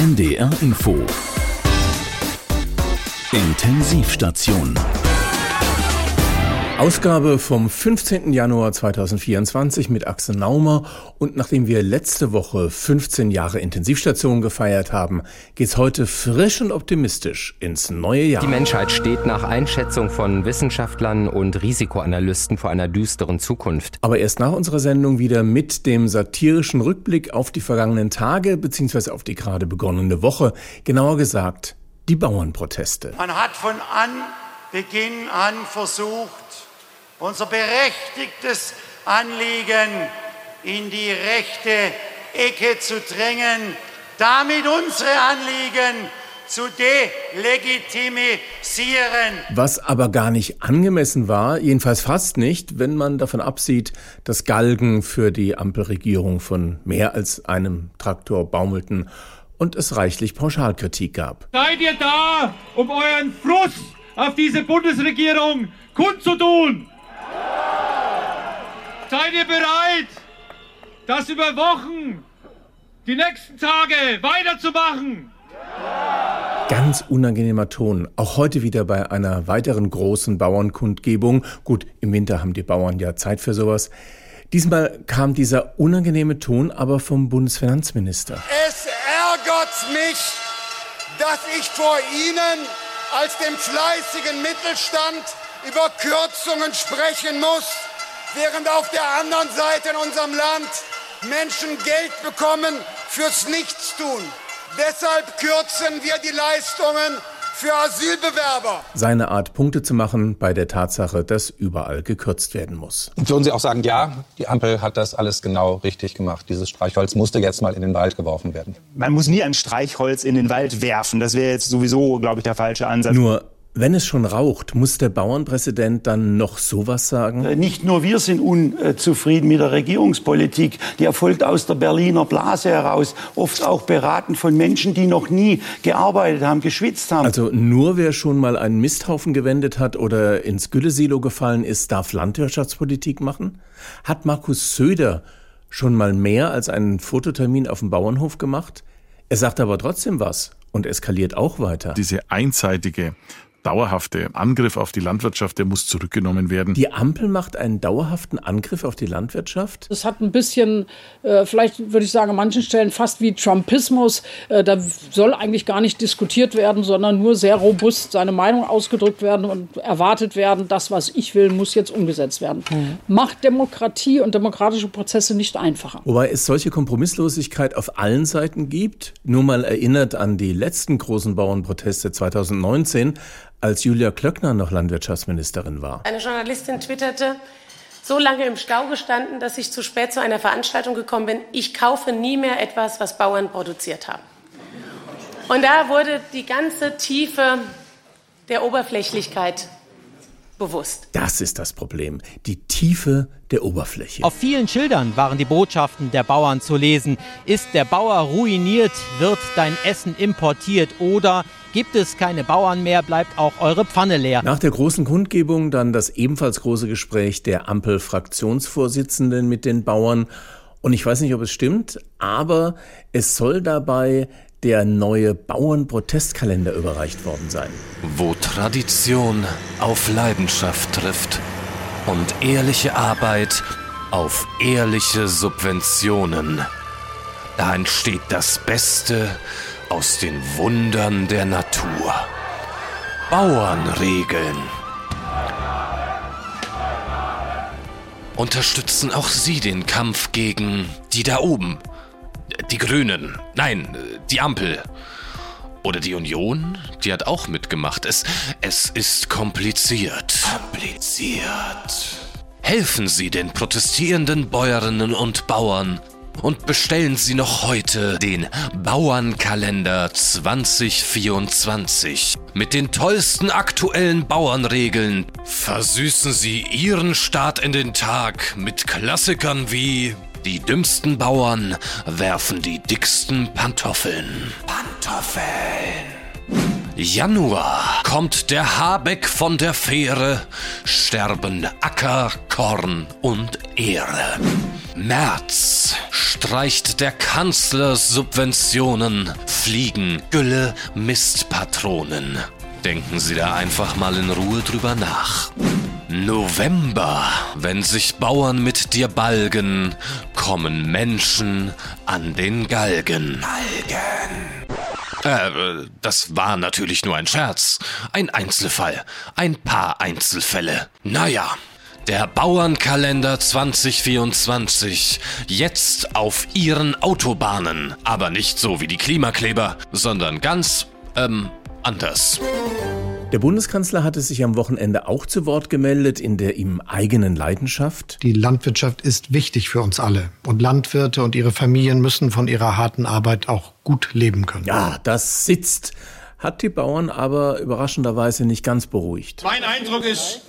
NDR Info. Intensivstation Ausgabe vom 15. Januar 2024 mit Axel Naumer und nachdem wir letzte Woche 15 Jahre Intensivstation gefeiert haben, geht's heute frisch und optimistisch ins neue Jahr. Die Menschheit steht nach Einschätzung von Wissenschaftlern und Risikoanalysten vor einer düsteren Zukunft. Aber erst nach unserer Sendung wieder mit dem satirischen Rückblick auf die vergangenen Tage bzw. auf die gerade begonnene Woche, genauer gesagt die Bauernproteste. Man hat von Anbeginn an versucht, unser berechtigtes Anliegen in die rechte Ecke zu drängen, damit unsere Anliegen zu delegitimisieren. Was aber gar nicht angemessen war, jedenfalls fast nicht, wenn man davon absieht, dass Galgen für die Ampelregierung von mehr als einem Traktor baumelten und es reichlich Pauschalkritik gab. Seid ihr da, um euren Frust auf diese Bundesregierung kundzutun? Seid ihr bereit, das über Wochen, die nächsten Tage weiterzumachen? Ganz unangenehmer Ton. Auch heute wieder bei einer weiteren großen Bauernkundgebung. Gut, im Winter haben die Bauern ja Zeit für sowas. Diesmal kam dieser unangenehme Ton aber vom Bundesfinanzminister. Es ärgert mich, dass ich vor Ihnen als dem fleißigen Mittelstand über Kürzungen sprechen muss während auf der anderen Seite in unserem Land Menschen Geld bekommen fürs Nichtstun. Deshalb kürzen wir die Leistungen für Asylbewerber. Seine Art, Punkte zu machen bei der Tatsache, dass überall gekürzt werden muss. Würden Sie auch sagen, ja, die Ampel hat das alles genau richtig gemacht. Dieses Streichholz musste jetzt mal in den Wald geworfen werden. Man muss nie ein Streichholz in den Wald werfen. Das wäre jetzt sowieso, glaube ich, der falsche Ansatz. Nur wenn es schon raucht, muss der Bauernpräsident dann noch sowas sagen? Äh, nicht nur wir sind unzufrieden mit der Regierungspolitik. Die erfolgt aus der Berliner Blase heraus, oft auch beraten von Menschen, die noch nie gearbeitet haben, geschwitzt haben. Also nur wer schon mal einen Misthaufen gewendet hat oder ins Güllesilo gefallen ist, darf Landwirtschaftspolitik machen? Hat Markus Söder schon mal mehr als einen Fototermin auf dem Bauernhof gemacht? Er sagt aber trotzdem was und eskaliert auch weiter. Diese einseitige dauerhafte Angriff auf die Landwirtschaft, der muss zurückgenommen werden. Die Ampel macht einen dauerhaften Angriff auf die Landwirtschaft? Das hat ein bisschen, äh, vielleicht würde ich sagen, an manchen Stellen fast wie Trumpismus. Äh, da soll eigentlich gar nicht diskutiert werden, sondern nur sehr robust seine Meinung ausgedrückt werden und erwartet werden, das, was ich will, muss jetzt umgesetzt werden. Mhm. Macht Demokratie und demokratische Prozesse nicht einfacher. Wobei es solche Kompromisslosigkeit auf allen Seiten gibt. Nur mal erinnert an die letzten großen Bauernproteste 2019 als Julia Klöckner noch Landwirtschaftsministerin war. Eine Journalistin twitterte, so lange im Stau gestanden, dass ich zu spät zu einer Veranstaltung gekommen bin. Ich kaufe nie mehr etwas, was Bauern produziert haben. Und da wurde die ganze Tiefe der Oberflächlichkeit bewusst. Das ist das Problem, die Tiefe der Oberfläche. Auf vielen Schildern waren die Botschaften der Bauern zu lesen. Ist der Bauer ruiniert, wird dein Essen importiert oder gibt es keine Bauern mehr, bleibt auch eure Pfanne leer. Nach der großen Kundgebung dann das ebenfalls große Gespräch der Ampel-Fraktionsvorsitzenden mit den Bauern. Und ich weiß nicht, ob es stimmt, aber es soll dabei der neue Bauernprotestkalender überreicht worden sein. Wo Tradition auf Leidenschaft trifft und ehrliche Arbeit auf ehrliche Subventionen. Da entsteht das Beste aus den Wundern der Natur. Bauernregeln. Unterstützen auch Sie den Kampf gegen die da oben die Grünen. Nein, die Ampel. Oder die Union, die hat auch mitgemacht. Es, es ist kompliziert. Kompliziert. Helfen Sie den protestierenden Bäuerinnen und Bauern und bestellen Sie noch heute den Bauernkalender 2024 mit den tollsten aktuellen Bauernregeln. Versüßen Sie Ihren Start in den Tag mit Klassikern wie die dümmsten Bauern werfen die dicksten Pantoffeln. Pantoffeln. Januar kommt der Habeck von der Fähre, sterben Acker, Korn und Ehre. März streicht der Kanzler Subventionen fliegen Gülle Mistpatronen. Denken Sie da einfach mal in Ruhe drüber nach. November, wenn sich Bauern mit dir balgen, kommen Menschen an den Galgen. Galgen. Äh, das war natürlich nur ein Scherz. Ein Einzelfall. Ein paar Einzelfälle. Naja. Der Bauernkalender 2024. Jetzt auf Ihren Autobahnen. Aber nicht so wie die Klimakleber, sondern ganz, ähm, anders. Der Bundeskanzler hatte sich am Wochenende auch zu Wort gemeldet in der ihm eigenen Leidenschaft. Die Landwirtschaft ist wichtig für uns alle. Und Landwirte und ihre Familien müssen von ihrer harten Arbeit auch gut leben können. Ja, das sitzt. Hat die Bauern aber überraschenderweise nicht ganz beruhigt. Mein Eindruck ist,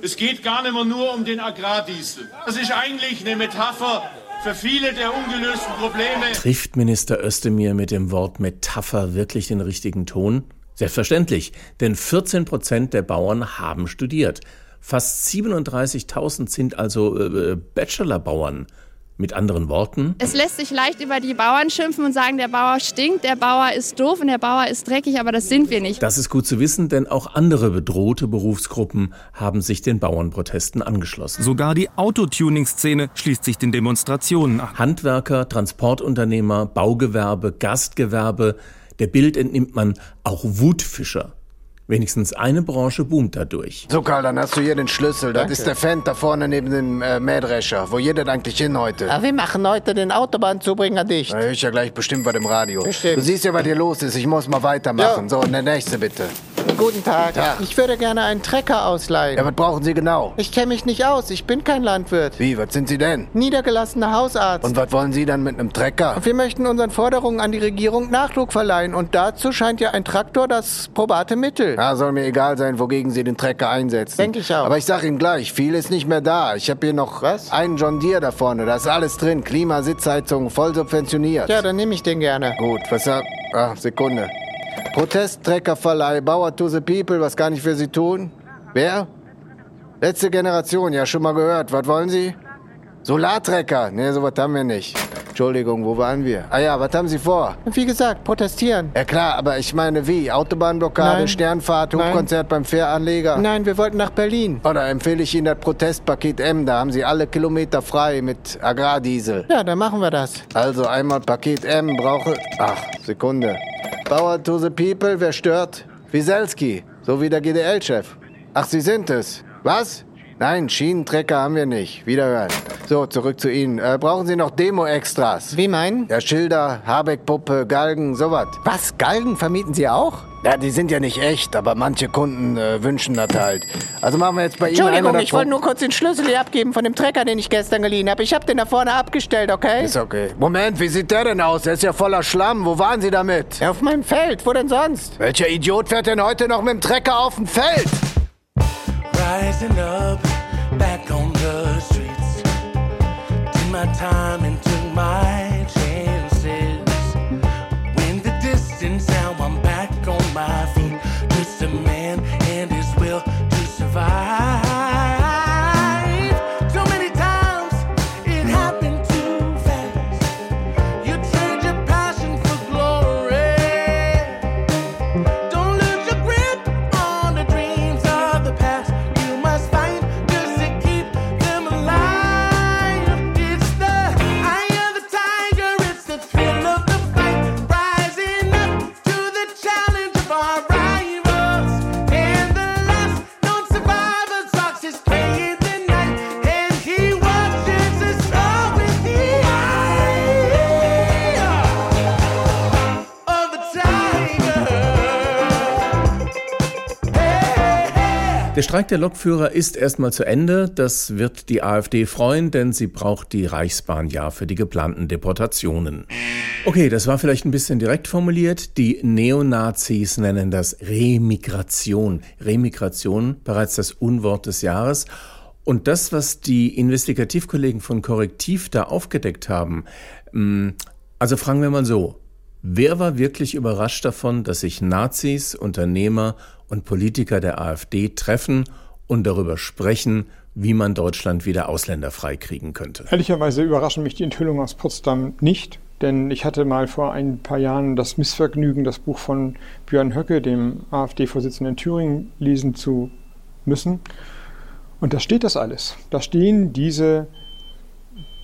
es geht gar nicht mehr nur um den Agrardiesel. Das ist eigentlich eine Metapher für viele der ungelösten Probleme. Trifft Minister Özdemir mit dem Wort Metapher wirklich den richtigen Ton? Selbstverständlich, denn 14 Prozent der Bauern haben studiert. Fast 37.000 sind also äh, Bachelorbauern. Mit anderen Worten. Es lässt sich leicht über die Bauern schimpfen und sagen, der Bauer stinkt, der Bauer ist doof und der Bauer ist dreckig, aber das sind wir nicht. Das ist gut zu wissen, denn auch andere bedrohte Berufsgruppen haben sich den Bauernprotesten angeschlossen. Sogar die Autotuning-Szene schließt sich den Demonstrationen an. Handwerker, Transportunternehmer, Baugewerbe, Gastgewerbe, der Bild entnimmt man auch Wutfischer. Wenigstens eine Branche boomt dadurch. So, Karl, dann hast du hier den Schlüssel. Danke. Das ist der Fendt da vorne neben dem äh, Mähdrescher. Wo geht das eigentlich hin heute? Ja, wir machen heute den Autobahnzubringer dicht. Da höre ich ja gleich bestimmt was im Radio. Bestimmt. Du siehst ja, was hier los ist. Ich muss mal weitermachen. Ja. So, und der nächste bitte. Guten Tag. Tag. Ich würde gerne einen Trecker ausleihen. Ja, was brauchen Sie genau? Ich kenne mich nicht aus. Ich bin kein Landwirt. Wie, was sind Sie denn? Niedergelassener Hausarzt. Und was wollen Sie dann mit einem Trecker? Wir möchten unseren Forderungen an die Regierung Nachdruck verleihen. Und dazu scheint ja ein Traktor das probate Mittel. Ja, soll mir egal sein, wogegen Sie den Trecker einsetzen. Denke ich auch. Aber ich sag Ihnen gleich, viel ist nicht mehr da. Ich habe hier noch Was? einen John Deere da vorne. Da ist alles drin. Klima, Sitzheizung, voll subventioniert. Ja, dann nehme ich den gerne. Gut, was hab... Ah, Sekunde. Protesttreckerverleih, Bauer to the People, was kann ich für Sie tun? Wer? Letzte Generation, ja, schon mal gehört. Was wollen Sie? Solartrecker? Nee, sowas haben wir nicht. Entschuldigung, wo waren wir? Ah ja, was haben Sie vor? Wie gesagt, protestieren. Ja klar, aber ich meine wie? Autobahnblockade, Nein. Sternfahrt. Hubkonzert beim Fähranleger? Nein, wir wollten nach Berlin. Oder empfehle ich Ihnen das Protestpaket M, da haben Sie alle Kilometer frei mit Agrardiesel. Ja, dann machen wir das. Also einmal Paket M brauche... Ach, Sekunde. Power to the people, wer stört? Wieselski, so wie der GDL-Chef. Ach, Sie sind es. Was? Nein, Schienentrecker haben wir nicht. Wiederhören. So, zurück zu Ihnen. Äh, brauchen Sie noch Demo-Extras? Wie meinen? Ja, Schilder, Habeck-Puppe, Galgen, sowas. Was? Galgen vermieten Sie auch? Ja, die sind ja nicht echt, aber manche Kunden äh, wünschen das halt. Also machen wir jetzt bei Ihnen Entschuldigung, ich wollte nur kurz den Schlüssel hier abgeben von dem Trecker, den ich gestern geliehen habe. Ich habe den da vorne abgestellt, okay? Ist okay. Moment, wie sieht der denn aus? Der ist ja voller Schlamm. Wo waren Sie damit? Ja, auf meinem Feld. Wo denn sonst? Welcher Idiot fährt denn heute noch mit dem Trecker auf dem Feld? Rising up, back on the streets. Did my time and took my Der Streik der Lokführer ist erstmal zu Ende. Das wird die AfD freuen, denn sie braucht die Reichsbahn ja für die geplanten Deportationen. Okay, das war vielleicht ein bisschen direkt formuliert. Die Neonazis nennen das Remigration. Remigration, bereits das Unwort des Jahres. Und das, was die Investigativkollegen von Korrektiv da aufgedeckt haben, mh, also fragen wir mal so. Wer war wirklich überrascht davon, dass sich Nazis, Unternehmer und Politiker der AfD treffen und darüber sprechen, wie man Deutschland wieder ausländerfrei kriegen könnte? Ehrlicherweise überraschen mich die Enthüllungen aus Potsdam nicht. Denn ich hatte mal vor ein paar Jahren das Missvergnügen, das Buch von Björn Höcke, dem AfD-Vorsitzenden in Thüringen, lesen zu müssen. Und da steht das alles. Da stehen diese,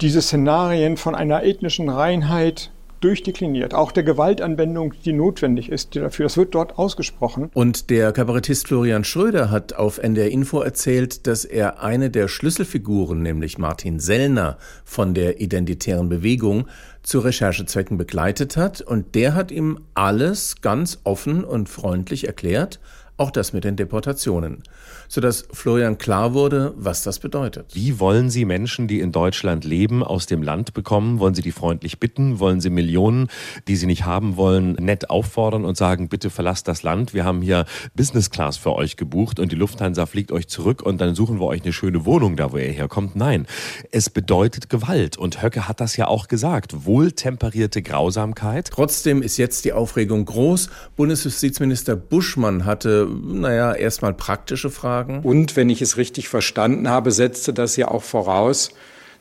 diese Szenarien von einer ethnischen Reinheit durchdekliniert. Auch der Gewaltanwendung, die notwendig ist dafür. Das wird dort ausgesprochen. Und der Kabarettist Florian Schröder hat auf NDR Info erzählt, dass er eine der Schlüsselfiguren, nämlich Martin Sellner von der Identitären Bewegung, zu Recherchezwecken begleitet hat. Und der hat ihm alles ganz offen und freundlich erklärt, auch das mit den Deportationen, sodass Florian klar wurde, was das bedeutet. Wie wollen Sie Menschen, die in Deutschland leben, aus dem Land bekommen? Wollen Sie die freundlich bitten? Wollen Sie Millionen, die Sie nicht haben wollen, nett auffordern und sagen, bitte verlasst das Land? Wir haben hier Business Class für euch gebucht und die Lufthansa fliegt euch zurück und dann suchen wir euch eine schöne Wohnung da, wo ihr herkommt. Nein, es bedeutet Gewalt und Höcke hat das ja auch gesagt. Wohltemperierte Grausamkeit. Trotzdem ist jetzt die Aufregung groß. Bundesjustizminister Buschmann hatte naja, erstmal praktische Fragen. Und wenn ich es richtig verstanden habe, setzte das ja auch voraus,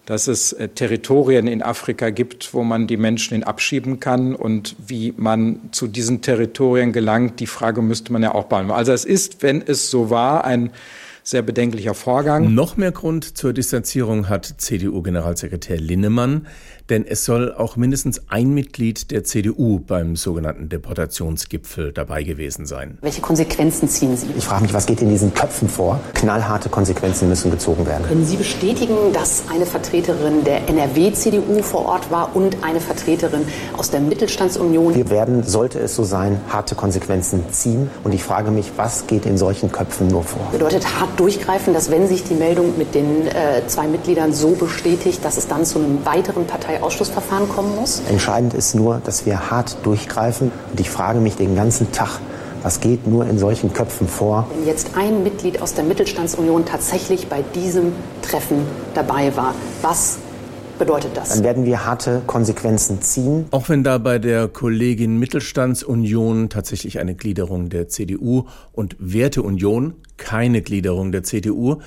dass es äh, Territorien in Afrika gibt, wo man die Menschen hin abschieben kann und wie man zu diesen Territorien gelangt, die Frage müsste man ja auch beantworten. Also es ist, wenn es so war, ein sehr bedenklicher Vorgang. Noch mehr Grund zur Distanzierung hat CDU-Generalsekretär Linnemann, denn es soll auch mindestens ein Mitglied der CDU beim sogenannten Deportationsgipfel dabei gewesen sein. Welche Konsequenzen ziehen Sie? Ich frage mich, was geht in diesen Köpfen vor? Knallharte Konsequenzen müssen gezogen werden. Können Sie bestätigen, dass eine Vertreterin der NRW-CDU vor Ort war und eine Vertreterin aus der Mittelstandsunion? Wir werden, sollte es so sein, harte Konsequenzen ziehen. Und ich frage mich, was geht in solchen Köpfen nur vor? Bedeutet hart durchgreifen, dass wenn sich die Meldung mit den äh, zwei Mitgliedern so bestätigt, dass es dann zu einem weiteren Parteiausschlussverfahren kommen muss? Entscheidend ist nur, dass wir hart durchgreifen. Und ich frage mich den ganzen Tag, was geht nur in solchen Köpfen vor? Wenn jetzt ein Mitglied aus der Mittelstandsunion tatsächlich bei diesem Treffen dabei war, was bedeutet das? Dann werden wir harte Konsequenzen ziehen. Auch wenn da bei der Kollegin Mittelstandsunion tatsächlich eine Gliederung der CDU und Werteunion keine Gliederung der CDU,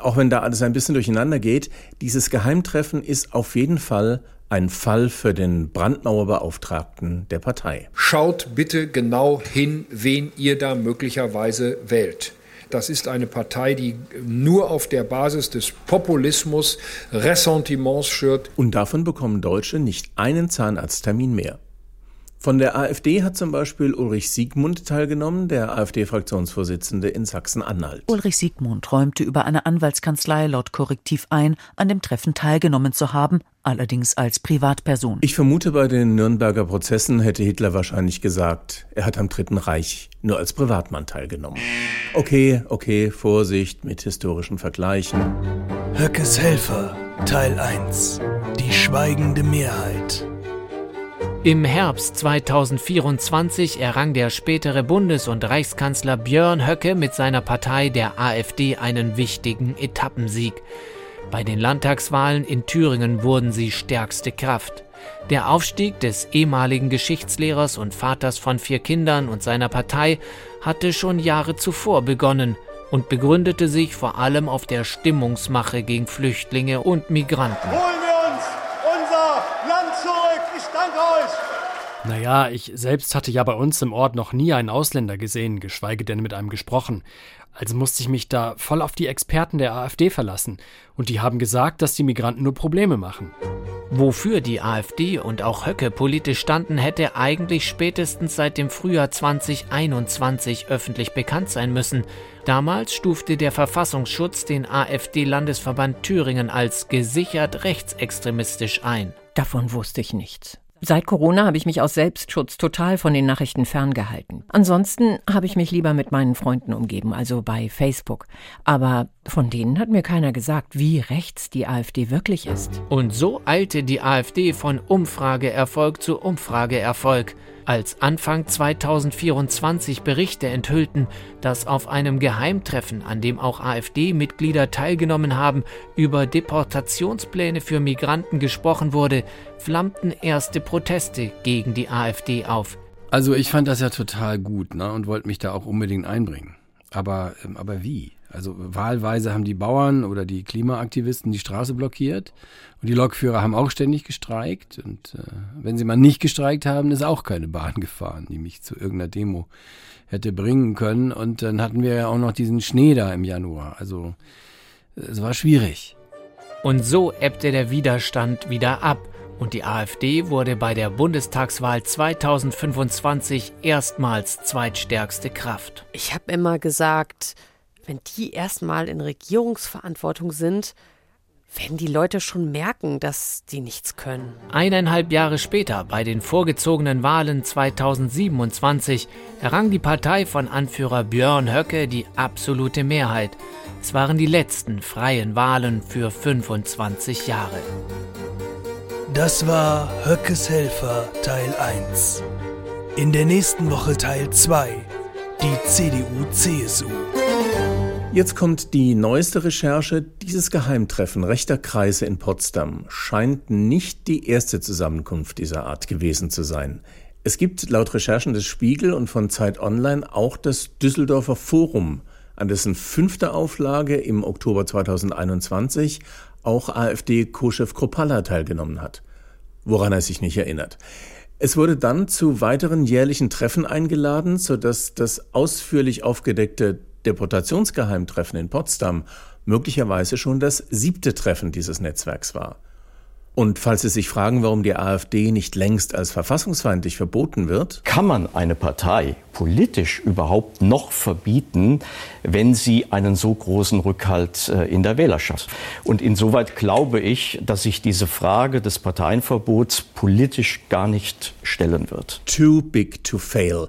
auch wenn da alles ein bisschen durcheinander geht, dieses Geheimtreffen ist auf jeden Fall ein Fall für den Brandmauerbeauftragten der Partei. Schaut bitte genau hin, wen ihr da möglicherweise wählt. Das ist eine Partei, die nur auf der Basis des Populismus Ressentiments schürt. Und davon bekommen Deutsche nicht einen Zahnarzttermin mehr. Von der AfD hat zum Beispiel Ulrich Siegmund teilgenommen, der AfD-Fraktionsvorsitzende in Sachsen-Anhalt. Ulrich Siegmund räumte über eine Anwaltskanzlei laut Korrektiv ein, an dem Treffen teilgenommen zu haben, allerdings als Privatperson. Ich vermute, bei den Nürnberger Prozessen hätte Hitler wahrscheinlich gesagt, er hat am Dritten Reich nur als Privatmann teilgenommen. Okay, okay, Vorsicht mit historischen Vergleichen. Höckes Helfer, Teil 1. Die schweigende Mehrheit. Im Herbst 2024 errang der spätere Bundes- und Reichskanzler Björn Höcke mit seiner Partei der AfD einen wichtigen Etappensieg. Bei den Landtagswahlen in Thüringen wurden sie stärkste Kraft. Der Aufstieg des ehemaligen Geschichtslehrers und Vaters von vier Kindern und seiner Partei hatte schon Jahre zuvor begonnen und begründete sich vor allem auf der Stimmungsmache gegen Flüchtlinge und Migranten. Holen wir uns unser Land zurück. Ich danke euch. Naja, ich selbst hatte ja bei uns im Ort noch nie einen Ausländer gesehen, geschweige denn mit einem gesprochen. Also musste ich mich da voll auf die Experten der AfD verlassen. Und die haben gesagt, dass die Migranten nur Probleme machen. Wofür die AfD und auch Höcke politisch standen, hätte eigentlich spätestens seit dem Frühjahr 2021 öffentlich bekannt sein müssen. Damals stufte der Verfassungsschutz den AfD-Landesverband Thüringen als gesichert rechtsextremistisch ein. Davon wusste ich nichts. Seit Corona habe ich mich aus Selbstschutz total von den Nachrichten ferngehalten. Ansonsten habe ich mich lieber mit meinen Freunden umgeben, also bei Facebook. Aber von denen hat mir keiner gesagt, wie rechts die AfD wirklich ist. Und so eilte die AfD von Umfrageerfolg zu Umfrageerfolg. Als Anfang 2024 Berichte enthüllten, dass auf einem Geheimtreffen, an dem auch AfD-Mitglieder teilgenommen haben, über Deportationspläne für Migranten gesprochen wurde, flammten erste Proteste gegen die AfD auf. Also ich fand das ja total gut ne, und wollte mich da auch unbedingt einbringen. Aber, ähm, aber wie? Also wahlweise haben die Bauern oder die Klimaaktivisten die Straße blockiert und die Lokführer haben auch ständig gestreikt. Und äh, wenn sie mal nicht gestreikt haben, ist auch keine Bahn gefahren, die mich zu irgendeiner Demo hätte bringen können. Und dann hatten wir ja auch noch diesen Schnee da im Januar. Also es war schwierig. Und so ebbte der Widerstand wieder ab und die AfD wurde bei der Bundestagswahl 2025 erstmals zweitstärkste Kraft. Ich habe immer gesagt, wenn die erstmal in Regierungsverantwortung sind, werden die Leute schon merken, dass die nichts können. Eineinhalb Jahre später, bei den vorgezogenen Wahlen 2027, errang die Partei von Anführer Björn Höcke die absolute Mehrheit. Es waren die letzten freien Wahlen für 25 Jahre. Das war Höckes Helfer Teil 1. In der nächsten Woche Teil 2. Die CDU-CSU. Jetzt kommt die neueste Recherche. Dieses Geheimtreffen rechter Kreise in Potsdam scheint nicht die erste Zusammenkunft dieser Art gewesen zu sein. Es gibt laut Recherchen des Spiegel und von Zeit Online auch das Düsseldorfer Forum, an dessen fünfter Auflage im Oktober 2021 auch AfD-Co-Chef Kropalla teilgenommen hat, woran er sich nicht erinnert. Es wurde dann zu weiteren jährlichen Treffen eingeladen, sodass das ausführlich aufgedeckte Deportationsgeheimtreffen in Potsdam möglicherweise schon das siebte Treffen dieses Netzwerks war. Und falls Sie sich fragen, warum die AfD nicht längst als verfassungsfeindlich verboten wird, kann man eine Partei politisch überhaupt noch verbieten, wenn sie einen so großen Rückhalt äh, in der Wählerschaft. Und insoweit glaube ich, dass sich diese Frage des Parteienverbots politisch gar nicht stellen wird. Too big to fail.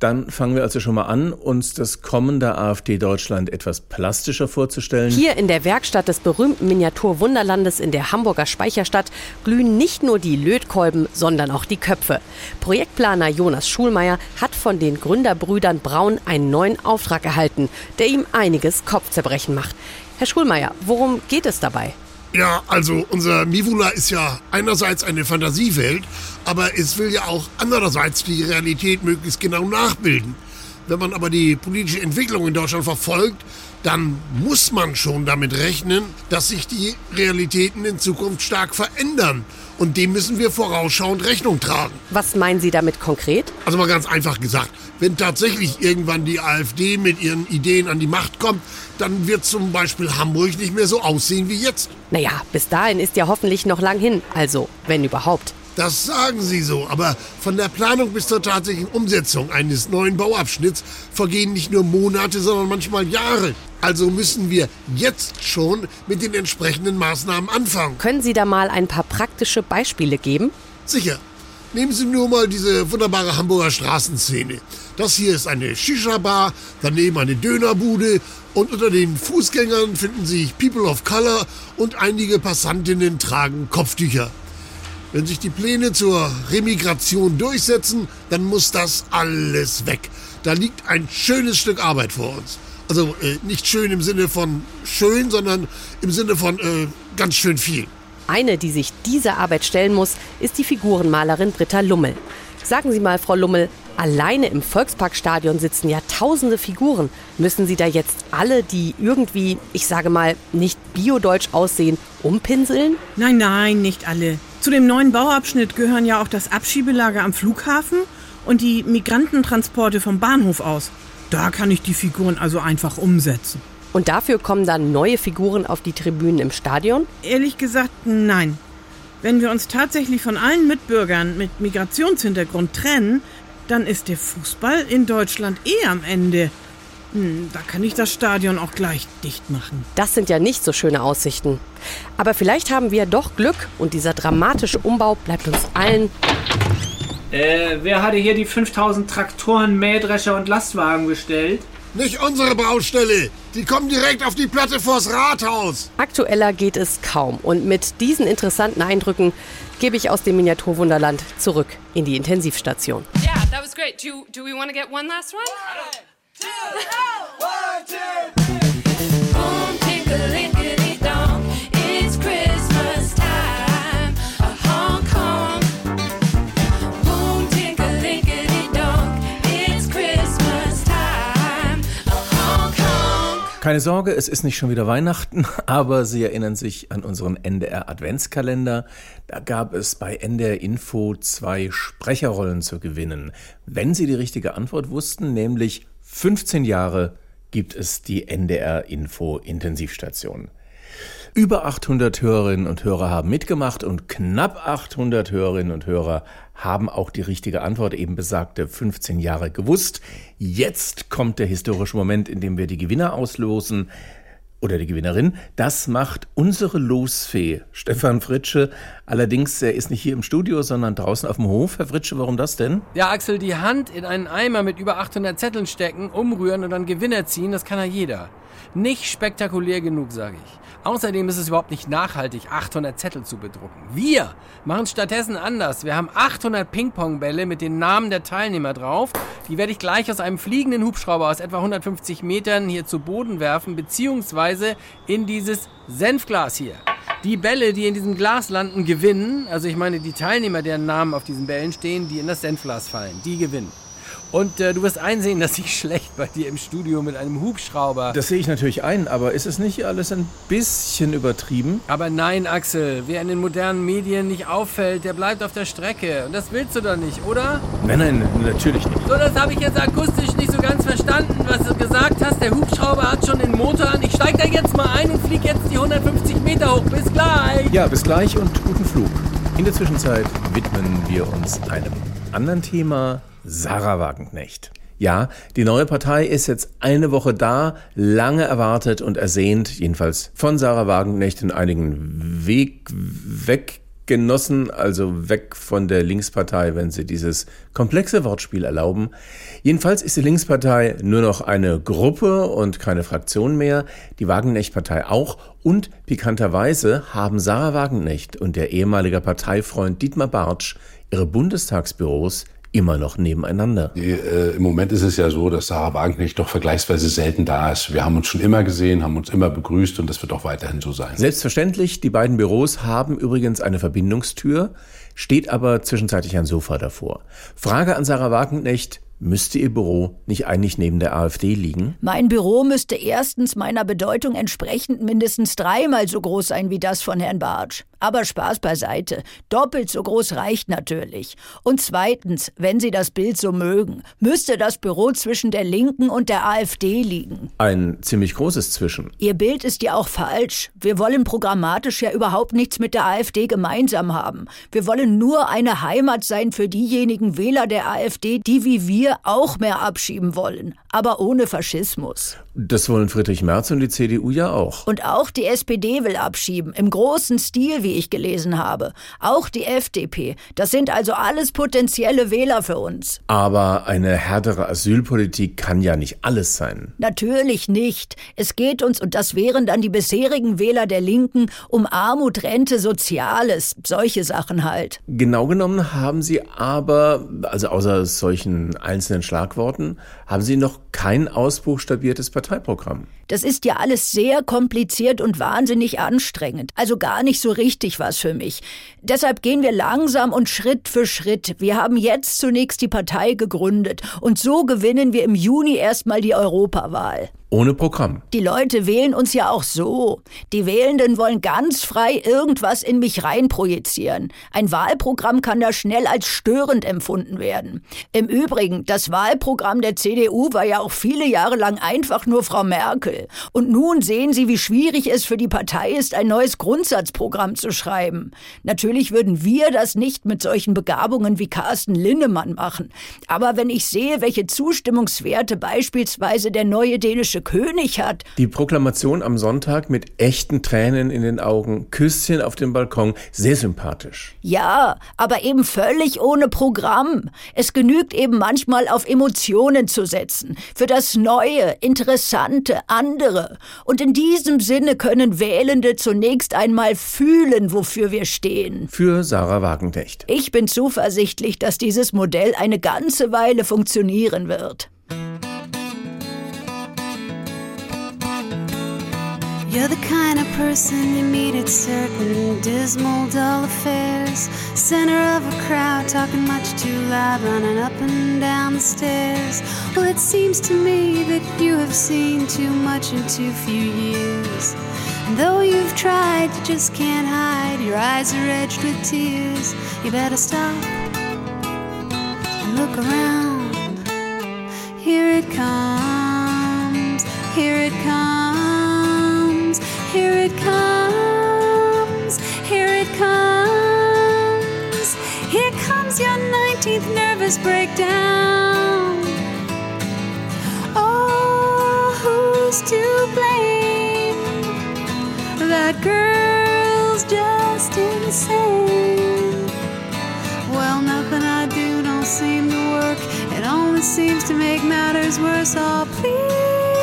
Dann fangen wir also schon mal an, uns das kommende AfD Deutschland etwas plastischer vorzustellen. Hier in der Werkstatt des berühmten Miniaturwunderlandes in der Hamburger Speicherstadt glühen nicht nur die Lötkolben, sondern auch die Köpfe. Projektplaner Jonas Schulmeier hat von den Gründerbrüdern Braun einen neuen Auftrag erhalten, der ihm einiges Kopfzerbrechen macht. Herr Schulmeier, worum geht es dabei? Ja, also unser Mivula ist ja einerseits eine Fantasiewelt, aber es will ja auch andererseits die Realität möglichst genau nachbilden. Wenn man aber die politische Entwicklung in Deutschland verfolgt, dann muss man schon damit rechnen, dass sich die Realitäten in Zukunft stark verändern. Und dem müssen wir vorausschauend Rechnung tragen. Was meinen Sie damit konkret? Also mal ganz einfach gesagt, wenn tatsächlich irgendwann die AfD mit ihren Ideen an die Macht kommt, dann wird zum Beispiel Hamburg nicht mehr so aussehen wie jetzt. Naja, bis dahin ist ja hoffentlich noch lang hin. Also, wenn überhaupt. Das sagen Sie so, aber von der Planung bis zur tatsächlichen Umsetzung eines neuen Bauabschnitts vergehen nicht nur Monate, sondern manchmal Jahre. Also müssen wir jetzt schon mit den entsprechenden Maßnahmen anfangen. Können Sie da mal ein paar praktische Beispiele geben? Sicher. Nehmen Sie nur mal diese wunderbare Hamburger Straßenszene. Das hier ist eine Shisha-Bar, daneben eine Dönerbude und unter den Fußgängern finden sich People of Color und einige Passantinnen tragen Kopftücher. Wenn sich die Pläne zur Remigration durchsetzen, dann muss das alles weg. Da liegt ein schönes Stück Arbeit vor uns. Also äh, nicht schön im Sinne von schön, sondern im Sinne von äh, ganz schön viel. Eine, die sich dieser Arbeit stellen muss, ist die Figurenmalerin Britta Lummel. Sagen Sie mal, Frau Lummel, alleine im Volksparkstadion sitzen ja tausende Figuren. Müssen Sie da jetzt alle, die irgendwie, ich sage mal, nicht biodeutsch aussehen, umpinseln? Nein, nein, nicht alle. Zu dem neuen Bauabschnitt gehören ja auch das Abschiebelager am Flughafen und die Migrantentransporte vom Bahnhof aus. Da kann ich die Figuren also einfach umsetzen. Und dafür kommen dann neue Figuren auf die Tribünen im Stadion? Ehrlich gesagt, nein. Wenn wir uns tatsächlich von allen Mitbürgern mit Migrationshintergrund trennen, dann ist der Fußball in Deutschland eh am Ende. Hm, da kann ich das Stadion auch gleich dicht machen. Das sind ja nicht so schöne Aussichten. Aber vielleicht haben wir doch Glück und dieser dramatische Umbau bleibt uns allen. Äh, wer hatte hier die 5000 Traktoren, Mähdrescher und Lastwagen bestellt? Nicht unsere Baustelle. Die kommen direkt auf die Platte vors Rathaus. Aktueller geht es kaum. Und mit diesen interessanten Eindrücken gebe ich aus dem Miniaturwunderland zurück in die Intensivstation. That was great. Do, do we want to get one last one? Two, one, two, Keine Sorge, es ist nicht schon wieder Weihnachten, aber Sie erinnern sich an unseren NDR Adventskalender. Da gab es bei NDR Info zwei Sprecherrollen zu gewinnen. Wenn Sie die richtige Antwort wussten, nämlich 15 Jahre gibt es die NDR Info Intensivstation. Über 800 Hörerinnen und Hörer haben mitgemacht und knapp 800 Hörerinnen und Hörer haben auch die richtige Antwort, eben besagte 15 Jahre gewusst. Jetzt kommt der historische Moment, in dem wir die Gewinner auslosen oder die Gewinnerin. Das macht unsere Losfee, Stefan Fritsche. Allerdings, er ist nicht hier im Studio, sondern draußen auf dem Hof. Herr Fritsche, warum das denn? Ja, Axel, die Hand in einen Eimer mit über 800 Zetteln stecken, umrühren und dann Gewinner ziehen, das kann ja jeder. Nicht spektakulär genug, sage ich. Außerdem ist es überhaupt nicht nachhaltig, 800 Zettel zu bedrucken. Wir machen stattdessen anders. Wir haben 800 Ping-Pong-Bälle mit den Namen der Teilnehmer drauf. Die werde ich gleich aus einem fliegenden Hubschrauber aus etwa 150 Metern hier zu Boden werfen, beziehungsweise in dieses Senfglas hier. Die Bälle, die in diesem Glas landen, gewinnen. Also ich meine, die Teilnehmer, deren Namen auf diesen Bällen stehen, die in das Senfglas fallen, die gewinnen. Und äh, du wirst einsehen, dass ich schlecht bei dir im Studio mit einem Hubschrauber. Das sehe ich natürlich ein, aber ist es nicht alles ein bisschen übertrieben? Aber nein, Axel, wer in den modernen Medien nicht auffällt, der bleibt auf der Strecke. Und das willst du doch nicht, oder? Nein, nein, natürlich nicht. So, das habe ich jetzt akustisch nicht so ganz verstanden, was du gesagt hast. Der Hubschrauber hat schon den Motor an. Ich steig da jetzt mal ein und flieg jetzt die 150 Meter hoch. Bis gleich. Ja, bis gleich und guten Flug. In der Zwischenzeit widmen wir uns einem anderen Thema, Sarah Wagenknecht. Ja, die neue Partei ist jetzt eine Woche da, lange erwartet und ersehnt, jedenfalls von Sarah Wagenknecht in einigen Weg weggenossen, also weg von der Linkspartei, wenn sie dieses komplexe Wortspiel erlauben. Jedenfalls ist die Linkspartei nur noch eine Gruppe und keine Fraktion mehr, die Wagenknecht-Partei auch und pikanterweise haben Sarah Wagenknecht und der ehemalige Parteifreund Dietmar Bartsch ihre Bundestagsbüros immer noch nebeneinander. Die, äh, Im Moment ist es ja so, dass Sarah Wagenknecht doch vergleichsweise selten da ist. Wir haben uns schon immer gesehen, haben uns immer begrüßt und das wird auch weiterhin so sein. Selbstverständlich, die beiden Büros haben übrigens eine Verbindungstür, steht aber zwischenzeitlich ein Sofa davor. Frage an Sarah Wagenknecht, müsste ihr Büro nicht eigentlich neben der AfD liegen? Mein Büro müsste erstens meiner Bedeutung entsprechend mindestens dreimal so groß sein wie das von Herrn Bartsch. Aber Spaß beiseite. Doppelt so groß reicht natürlich. Und zweitens, wenn Sie das Bild so mögen, müsste das Büro zwischen der Linken und der AfD liegen. Ein ziemlich großes Zwischen. Ihr Bild ist ja auch falsch. Wir wollen programmatisch ja überhaupt nichts mit der AfD gemeinsam haben. Wir wollen nur eine Heimat sein für diejenigen Wähler der AfD, die wie wir auch mehr abschieben wollen, aber ohne Faschismus. Das wollen Friedrich Merz und die CDU ja auch. Und auch die SPD will abschieben, im großen Stil, wie ich gelesen habe. Auch die FDP. Das sind also alles potenzielle Wähler für uns. Aber eine härtere Asylpolitik kann ja nicht alles sein. Natürlich nicht. Es geht uns, und das wären dann die bisherigen Wähler der Linken, um Armut, Rente, Soziales, solche Sachen halt. Genau genommen haben Sie aber, also außer solchen einzelnen Schlagworten, haben Sie noch kein ausbuchstabiertes Parteiprogramm. Das ist ja alles sehr kompliziert und wahnsinnig anstrengend. Also gar nicht so richtig was für mich. Deshalb gehen wir langsam und Schritt für Schritt. Wir haben jetzt zunächst die Partei gegründet und so gewinnen wir im Juni erstmal die Europawahl. Ohne Programm. Die Leute wählen uns ja auch so. Die Wählenden wollen ganz frei irgendwas in mich reinprojizieren. Ein Wahlprogramm kann da schnell als störend empfunden werden. Im Übrigen, das Wahlprogramm der CDU war ja auch viele Jahre lang einfach nur Frau Merkel. Und nun sehen Sie, wie schwierig es für die Partei ist, ein neues Grundsatzprogramm zu schreiben. Natürlich würden wir das nicht mit solchen Begabungen wie Carsten Linnemann machen. Aber wenn ich sehe, welche Zustimmungswerte beispielsweise der neue dänische König hat. Die Proklamation am Sonntag mit echten Tränen in den Augen, Küsschen auf dem Balkon, sehr sympathisch. Ja, aber eben völlig ohne Programm. Es genügt eben manchmal auf Emotionen zu setzen. Für das Neue, Interessante, andere. Und in diesem Sinne können Wählende zunächst einmal fühlen, wofür wir stehen. Für Sarah Wagenknecht. Ich bin zuversichtlich, dass dieses Modell eine ganze Weile funktionieren wird. You're the kind of person you meet at certain dismal, dull affairs. Center of a crowd, talking much too loud, running up and down the stairs. Well, it seems to me that you have seen too much in too few years. And though you've tried, you just can't hide. Your eyes are edged with tears. You better stop and look around. Here it comes, here it comes, here it comes, here it comes. Here comes your 19th nervous breakdown. Oh, who's to blame? That girl's just insane. Well, nothing I do don't seem to work. It only seems to make matters worse. Oh, please.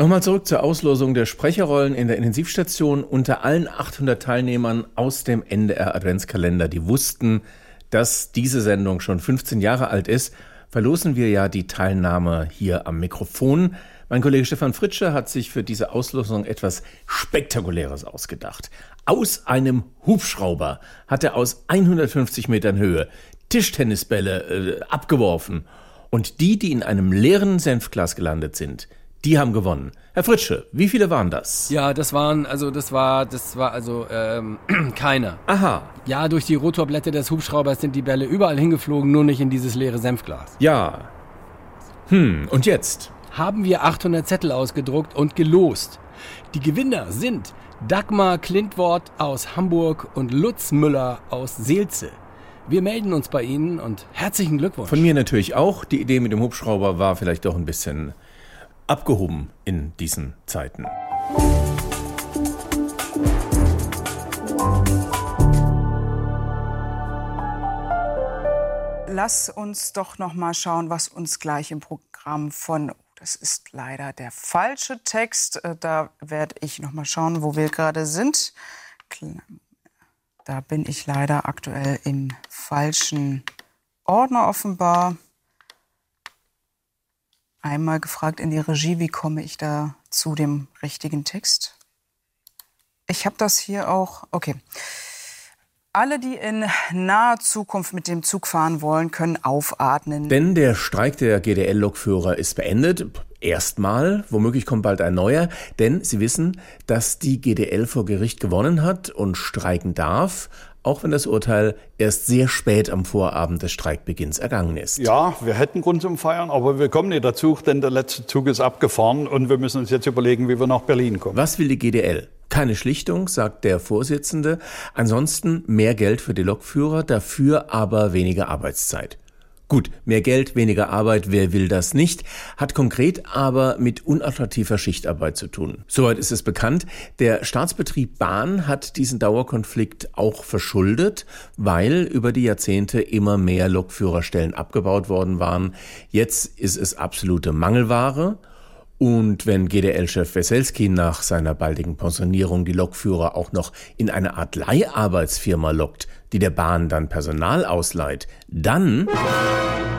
Nochmal zurück zur Auslosung der Sprecherrollen in der Intensivstation. Unter allen 800 Teilnehmern aus dem NDR Adventskalender, die wussten, dass diese Sendung schon 15 Jahre alt ist, verlosen wir ja die Teilnahme hier am Mikrofon. Mein Kollege Stefan Fritsche hat sich für diese Auslosung etwas Spektakuläres ausgedacht. Aus einem Hubschrauber hat er aus 150 Metern Höhe Tischtennisbälle äh, abgeworfen. Und die, die in einem leeren Senfglas gelandet sind, die haben gewonnen. Herr Fritsche, wie viele waren das? Ja, das waren, also das war, das war also ähm, keiner. Aha. Ja, durch die Rotorblätter des Hubschraubers sind die Bälle überall hingeflogen, nur nicht in dieses leere Senfglas. Ja. Hm, und jetzt? Haben wir 800 Zettel ausgedruckt und gelost. Die Gewinner sind Dagmar Klintwort aus Hamburg und Lutz Müller aus Seelze. Wir melden uns bei Ihnen und herzlichen Glückwunsch. Von mir natürlich auch. Die Idee mit dem Hubschrauber war vielleicht doch ein bisschen abgehoben in diesen Zeiten. Lass uns doch noch mal schauen, was uns gleich im Programm von das ist leider der falsche Text. Äh, Da werde ich noch mal schauen, wo wir gerade sind. Da bin ich leider aktuell im falschen Ordner offenbar. Einmal gefragt in die Regie, wie komme ich da zu dem richtigen Text? Ich habe das hier auch. Okay. Alle, die in naher Zukunft mit dem Zug fahren wollen, können aufatmen. Denn der Streik der GDL-Lokführer ist beendet. Erstmal, womöglich kommt bald ein neuer, denn Sie wissen, dass die GDL vor Gericht gewonnen hat und streiken darf, auch wenn das Urteil erst sehr spät am Vorabend des Streikbeginns ergangen ist. Ja, wir hätten Grund zum Feiern, aber wir kommen nicht dazu, denn der letzte Zug ist abgefahren und wir müssen uns jetzt überlegen, wie wir nach Berlin kommen. Was will die GDL? Keine Schlichtung, sagt der Vorsitzende. Ansonsten mehr Geld für die Lokführer, dafür aber weniger Arbeitszeit. Gut, mehr Geld, weniger Arbeit, wer will das nicht, hat konkret aber mit unattraktiver Schichtarbeit zu tun. Soweit ist es bekannt. Der Staatsbetrieb Bahn hat diesen Dauerkonflikt auch verschuldet, weil über die Jahrzehnte immer mehr Lokführerstellen abgebaut worden waren. Jetzt ist es absolute Mangelware. Und wenn GDL-Chef Weselski nach seiner baldigen Pensionierung die Lokführer auch noch in eine Art Leiharbeitsfirma lockt, die der Bahn dann Personal ausleiht, dann,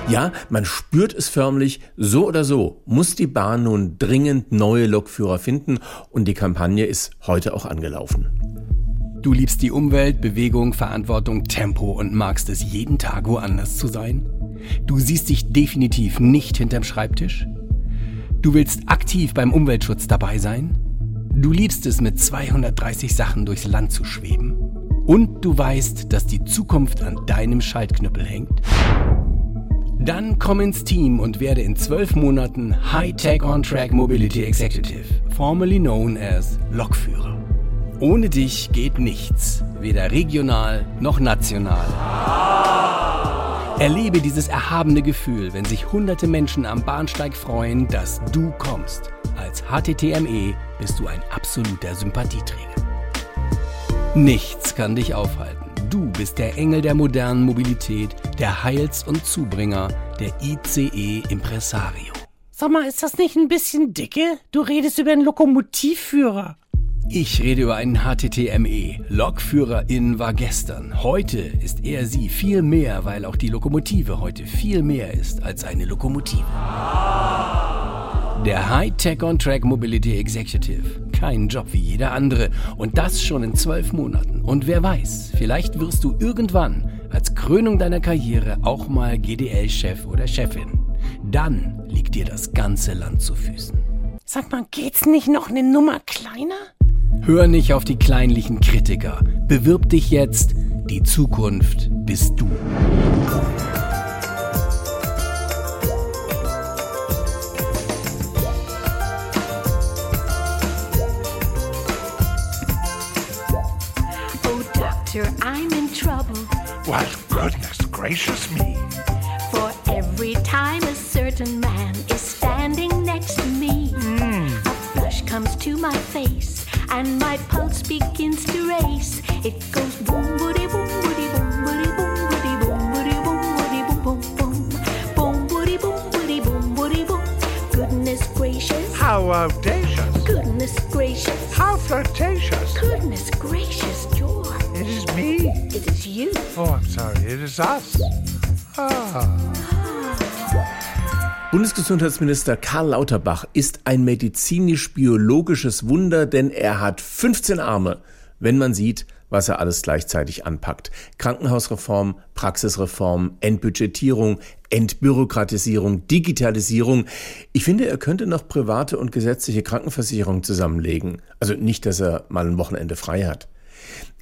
ja, man spürt es förmlich, so oder so muss die Bahn nun dringend neue Lokführer finden und die Kampagne ist heute auch angelaufen. Du liebst die Umwelt, Bewegung, Verantwortung, Tempo und magst es jeden Tag woanders zu sein? Du siehst dich definitiv nicht hinterm Schreibtisch? Du willst aktiv beim Umweltschutz dabei sein? Du liebst es, mit 230 Sachen durchs Land zu schweben? Und du weißt, dass die Zukunft an deinem Schaltknüppel hängt? Dann komm ins Team und werde in zwölf Monaten High-Tech On-Track Mobility Executive, formerly known as Lokführer. Ohne dich geht nichts, weder regional noch national. Erlebe dieses erhabene Gefühl, wenn sich hunderte Menschen am Bahnsteig freuen, dass du kommst. Als HTTME bist du ein absoluter Sympathieträger. Nichts kann dich aufhalten. Du bist der Engel der modernen Mobilität, der Heils- und Zubringer, der ICE Impresario. Sag mal, ist das nicht ein bisschen dicke? Du redest über einen Lokomotivführer. Ich rede über einen HTTME. Lokführerin war gestern. Heute ist er sie viel mehr, weil auch die Lokomotive heute viel mehr ist als eine Lokomotive. Der High-Tech On-Track Mobility Executive. Kein Job wie jeder andere. Und das schon in zwölf Monaten. Und wer weiß, vielleicht wirst du irgendwann als Krönung deiner Karriere auch mal GDL-Chef oder Chefin. Dann liegt dir das ganze Land zu Füßen. Sag mal, geht's nicht noch eine Nummer kleiner? Hör nicht auf die kleinlichen Kritiker. Bewirb dich jetzt. Die Zukunft bist du. Oh, doctor, I'm in trouble. Well, goodness gracious me. For every time a certain man is standing next to me, a flush comes to my face and my pulse begins to race. It goes boom, boody, boom, boody, boom, boody, boom, boody, boom, boody, boom, boody, boom, boom, boom, boom, boody, boom, boody, boom, boody, boom. Goodness gracious. How audacious. Goodness gracious. How flirtatious. Goodness gracious, George. It is me. It is you. Oh, I'm sorry. It is us. Ah. Bundesgesundheitsminister Karl Lauterbach ist ein medizinisch-biologisches Wunder, denn er hat 15 Arme, wenn man sieht, was er alles gleichzeitig anpackt. Krankenhausreform, Praxisreform, Entbudgetierung, Entbürokratisierung, Digitalisierung. Ich finde, er könnte noch private und gesetzliche Krankenversicherung zusammenlegen. Also nicht, dass er mal ein Wochenende frei hat.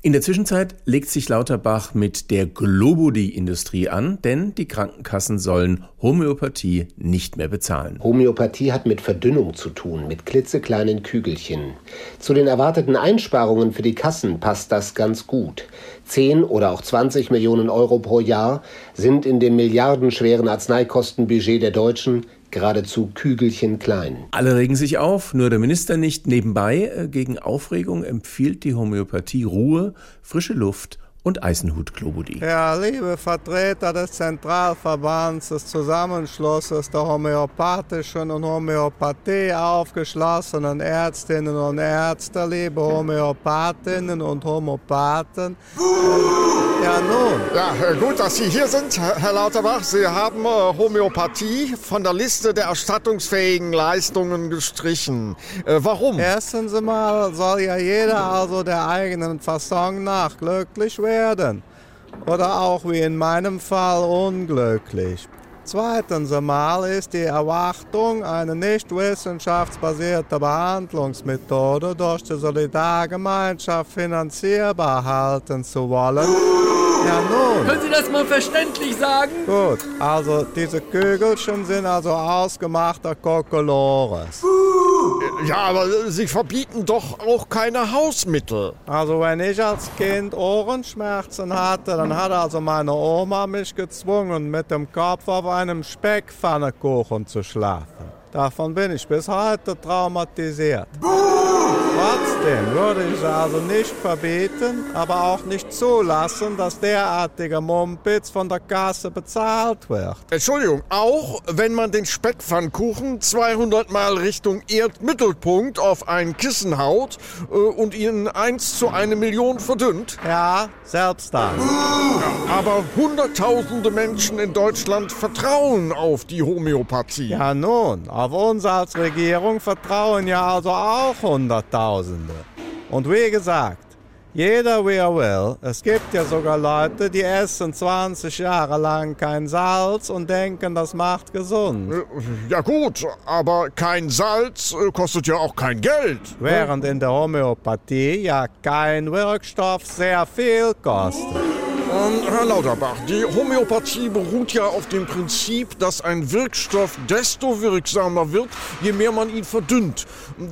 In der Zwischenzeit legt sich Lauterbach mit der Globuli-Industrie an, denn die Krankenkassen sollen Homöopathie nicht mehr bezahlen. Homöopathie hat mit Verdünnung zu tun, mit klitzekleinen Kügelchen. Zu den erwarteten Einsparungen für die Kassen passt das ganz gut. 10 oder auch 20 Millionen Euro pro Jahr sind in dem milliardenschweren Arzneikostenbudget der Deutschen geradezu Kügelchen klein. Alle regen sich auf, nur der Minister nicht. Nebenbei, äh, gegen Aufregung empfiehlt die Homöopathie Ruhe, frische Luft und Eisenhut-Globuli. Ja, liebe Vertreter des Zentralverbands des Zusammenschlusses der homöopathischen und Homöopathie aufgeschlossenen Ärztinnen und Ärzte, liebe Homöopathinnen und Homöopathen. Ja, nun. Ja, äh, gut, dass Sie hier sind, Herr Lauterbach. Sie haben äh, Homöopathie von der Liste der erstattungsfähigen Leistungen gestrichen. Äh, warum? Erstens mal soll ja jeder also der eigenen Fasson nach glücklich werden. Oder auch wie in meinem Fall unglücklich. Zweitens einmal ist die Erwartung, eine nicht wissenschaftsbasierte Behandlungsmethode durch die Solidargemeinschaft finanzierbar halten zu wollen. Ja nun. Können Sie das mal verständlich sagen? Gut, also diese Kügelchen sind also ausgemachter Kokolores. Ja, aber Sie verbieten doch auch keine Hausmittel. Also wenn ich als Kind Ohrenschmerzen hatte, dann hat also meine Oma mich gezwungen, mit dem Kopf auf einem Speckpfannekuchen zu schlafen. Davon bin ich bis heute traumatisiert. Trotzdem würde ich also nicht verbieten, aber auch nicht zulassen, dass derartiger Mumpitz von der Kasse bezahlt wird. Entschuldigung, auch wenn man den Speckpfannkuchen 200 Mal Richtung Erdmittelpunkt auf ein Kissen haut äh, und ihn 1 zu eine Million verdünnt? Ja, selbst dann. Aber hunderttausende Menschen in Deutschland vertrauen auf die Homöopathie. Ja nun, auf uns als Regierung vertrauen ja also auch Hunderttausende. Und wie gesagt, jeder wie er will. Es gibt ja sogar Leute, die essen 20 Jahre lang kein Salz und denken, das macht gesund. Ja gut, aber kein Salz äh, kostet ja auch kein Geld. Während in der Homöopathie ja kein Wirkstoff sehr viel kostet. Ähm, Herr Lauterbach, die Homöopathie beruht ja auf dem Prinzip, dass ein Wirkstoff desto wirksamer wird, je mehr man ihn verdünnt.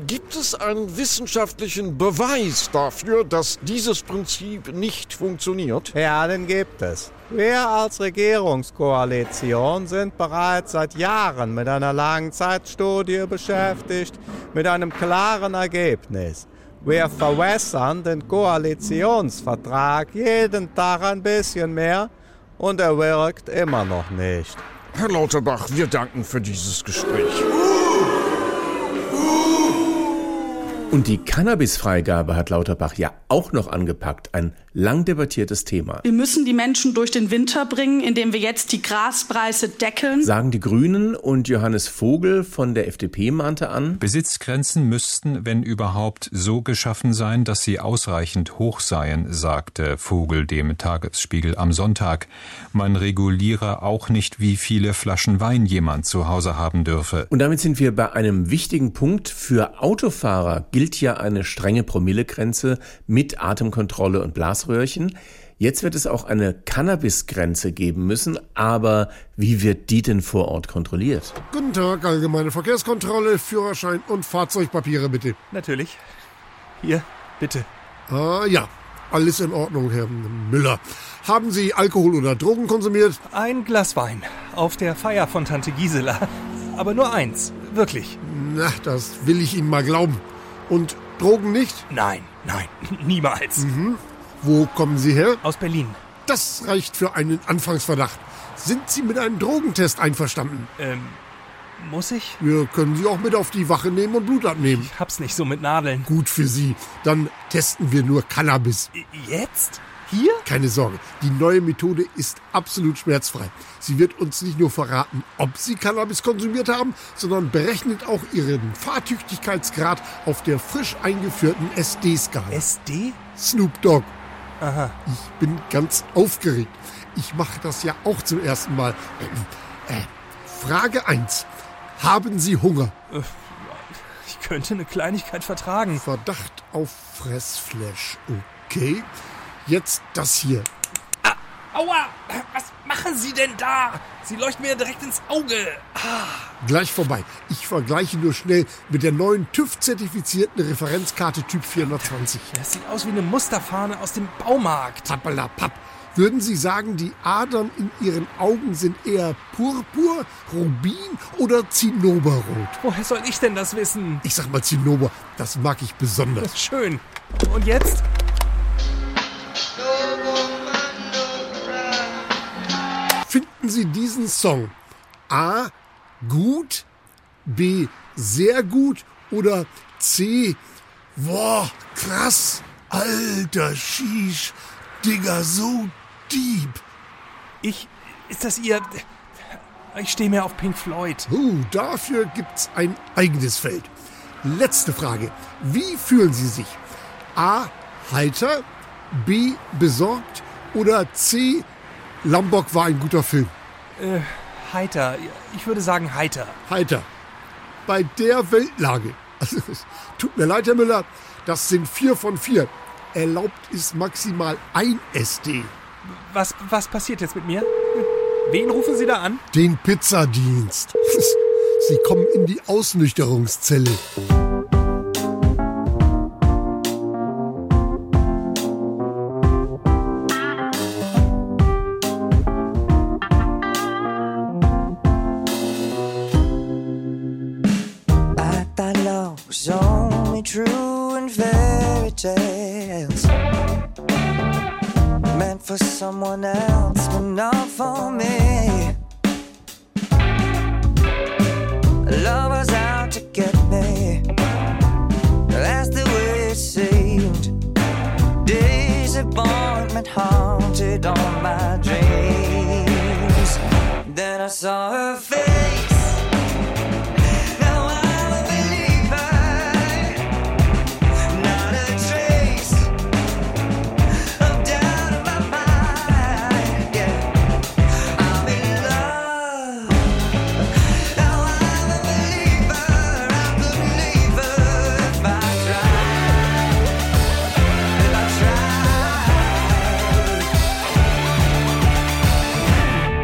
Gibt es einen wissenschaftlichen Beweis dafür, dass dieses Prinzip nicht funktioniert? Ja, den gibt es. Wir als Regierungskoalition sind bereits seit Jahren mit einer Langzeitstudie beschäftigt, mit einem klaren Ergebnis. Wir verwässern den Koalitionsvertrag jeden Tag ein bisschen mehr und er wirkt immer noch nicht. Herr Lauterbach, wir danken für dieses Gespräch. Und die Cannabisfreigabe hat Lauterbach ja auch noch angepackt. Ein lang debattiertes Thema. Wir müssen die Menschen durch den Winter bringen, indem wir jetzt die Graspreise deckeln. Sagen die Grünen und Johannes Vogel von der FDP mahnte an. Besitzgrenzen müssten, wenn überhaupt, so geschaffen sein, dass sie ausreichend hoch seien, sagte Vogel dem Tagesspiegel am Sonntag. Man reguliere auch nicht, wie viele Flaschen Wein jemand zu Hause haben dürfe. Und damit sind wir bei einem wichtigen Punkt. Für Autofahrer gilt ja eine strenge Promillegrenze mit Atemkontrolle und Blasröhrchen. Jetzt wird es auch eine Cannabisgrenze geben müssen, aber wie wird die denn vor Ort kontrolliert? Guten Tag, allgemeine Verkehrskontrolle, Führerschein und Fahrzeugpapiere bitte. Natürlich. Hier, bitte. Ah ja, alles in Ordnung, Herr Müller. Haben Sie Alkohol oder Drogen konsumiert? Ein Glas Wein. Auf der Feier von Tante Gisela. Aber nur eins. Wirklich. Na, das will ich Ihnen mal glauben. Und Drogen nicht? Nein, nein, niemals. Mhm. Wo kommen Sie her? Aus Berlin. Das reicht für einen Anfangsverdacht. Sind Sie mit einem Drogentest einverstanden? Ähm, muss ich? Wir können Sie auch mit auf die Wache nehmen und Blut abnehmen. Ich hab's nicht so mit Nadeln. Gut für Sie. Dann testen wir nur Cannabis. Jetzt? Hier? Keine Sorge, die neue Methode ist absolut schmerzfrei. Sie wird uns nicht nur verraten, ob Sie Cannabis konsumiert haben, sondern berechnet auch Ihren Fahrtüchtigkeitsgrad auf der frisch eingeführten SD-Skala. SD? Snoop Dogg. Aha. Ich bin ganz aufgeregt. Ich mache das ja auch zum ersten Mal. Äh, Frage 1. Haben Sie Hunger? Ich könnte eine Kleinigkeit vertragen. Verdacht auf Fressflash. Okay. Jetzt das hier. Aua! Was machen Sie denn da? Sie leuchten mir direkt ins Auge. Ah. Gleich vorbei. Ich vergleiche nur schnell mit der neuen TÜV-zertifizierten Referenzkarte Typ 420. Das sieht aus wie eine Musterfahne aus dem Baumarkt. Pappalapapp. Würden Sie sagen, die Adern in Ihren Augen sind eher Purpur, Rubin oder Zinnoberrot? Woher soll ich denn das wissen? Ich sag mal Zinnober, das mag ich besonders. Schön. Und jetzt? Finden Sie diesen Song A gut, B sehr gut oder C boah, krass, alter Shish, Digga, so deep. Ich, ist das Ihr... Ich stehe mehr auf Pink Floyd. Uh, dafür gibt's ein eigenes Feld. Letzte Frage. Wie fühlen Sie sich? A. Heiter, B. Besorgt oder C. Lombok war ein guter Film. Äh, heiter. Ich würde sagen heiter. Heiter. Bei der Weltlage. Also, es tut mir leid, Herr Müller, das sind vier von vier. Erlaubt ist maximal ein SD. Was, was passiert jetzt mit mir? Wen rufen Sie da an? Den Pizzadienst. Sie kommen in die Ausnüchterungszelle. Someone else,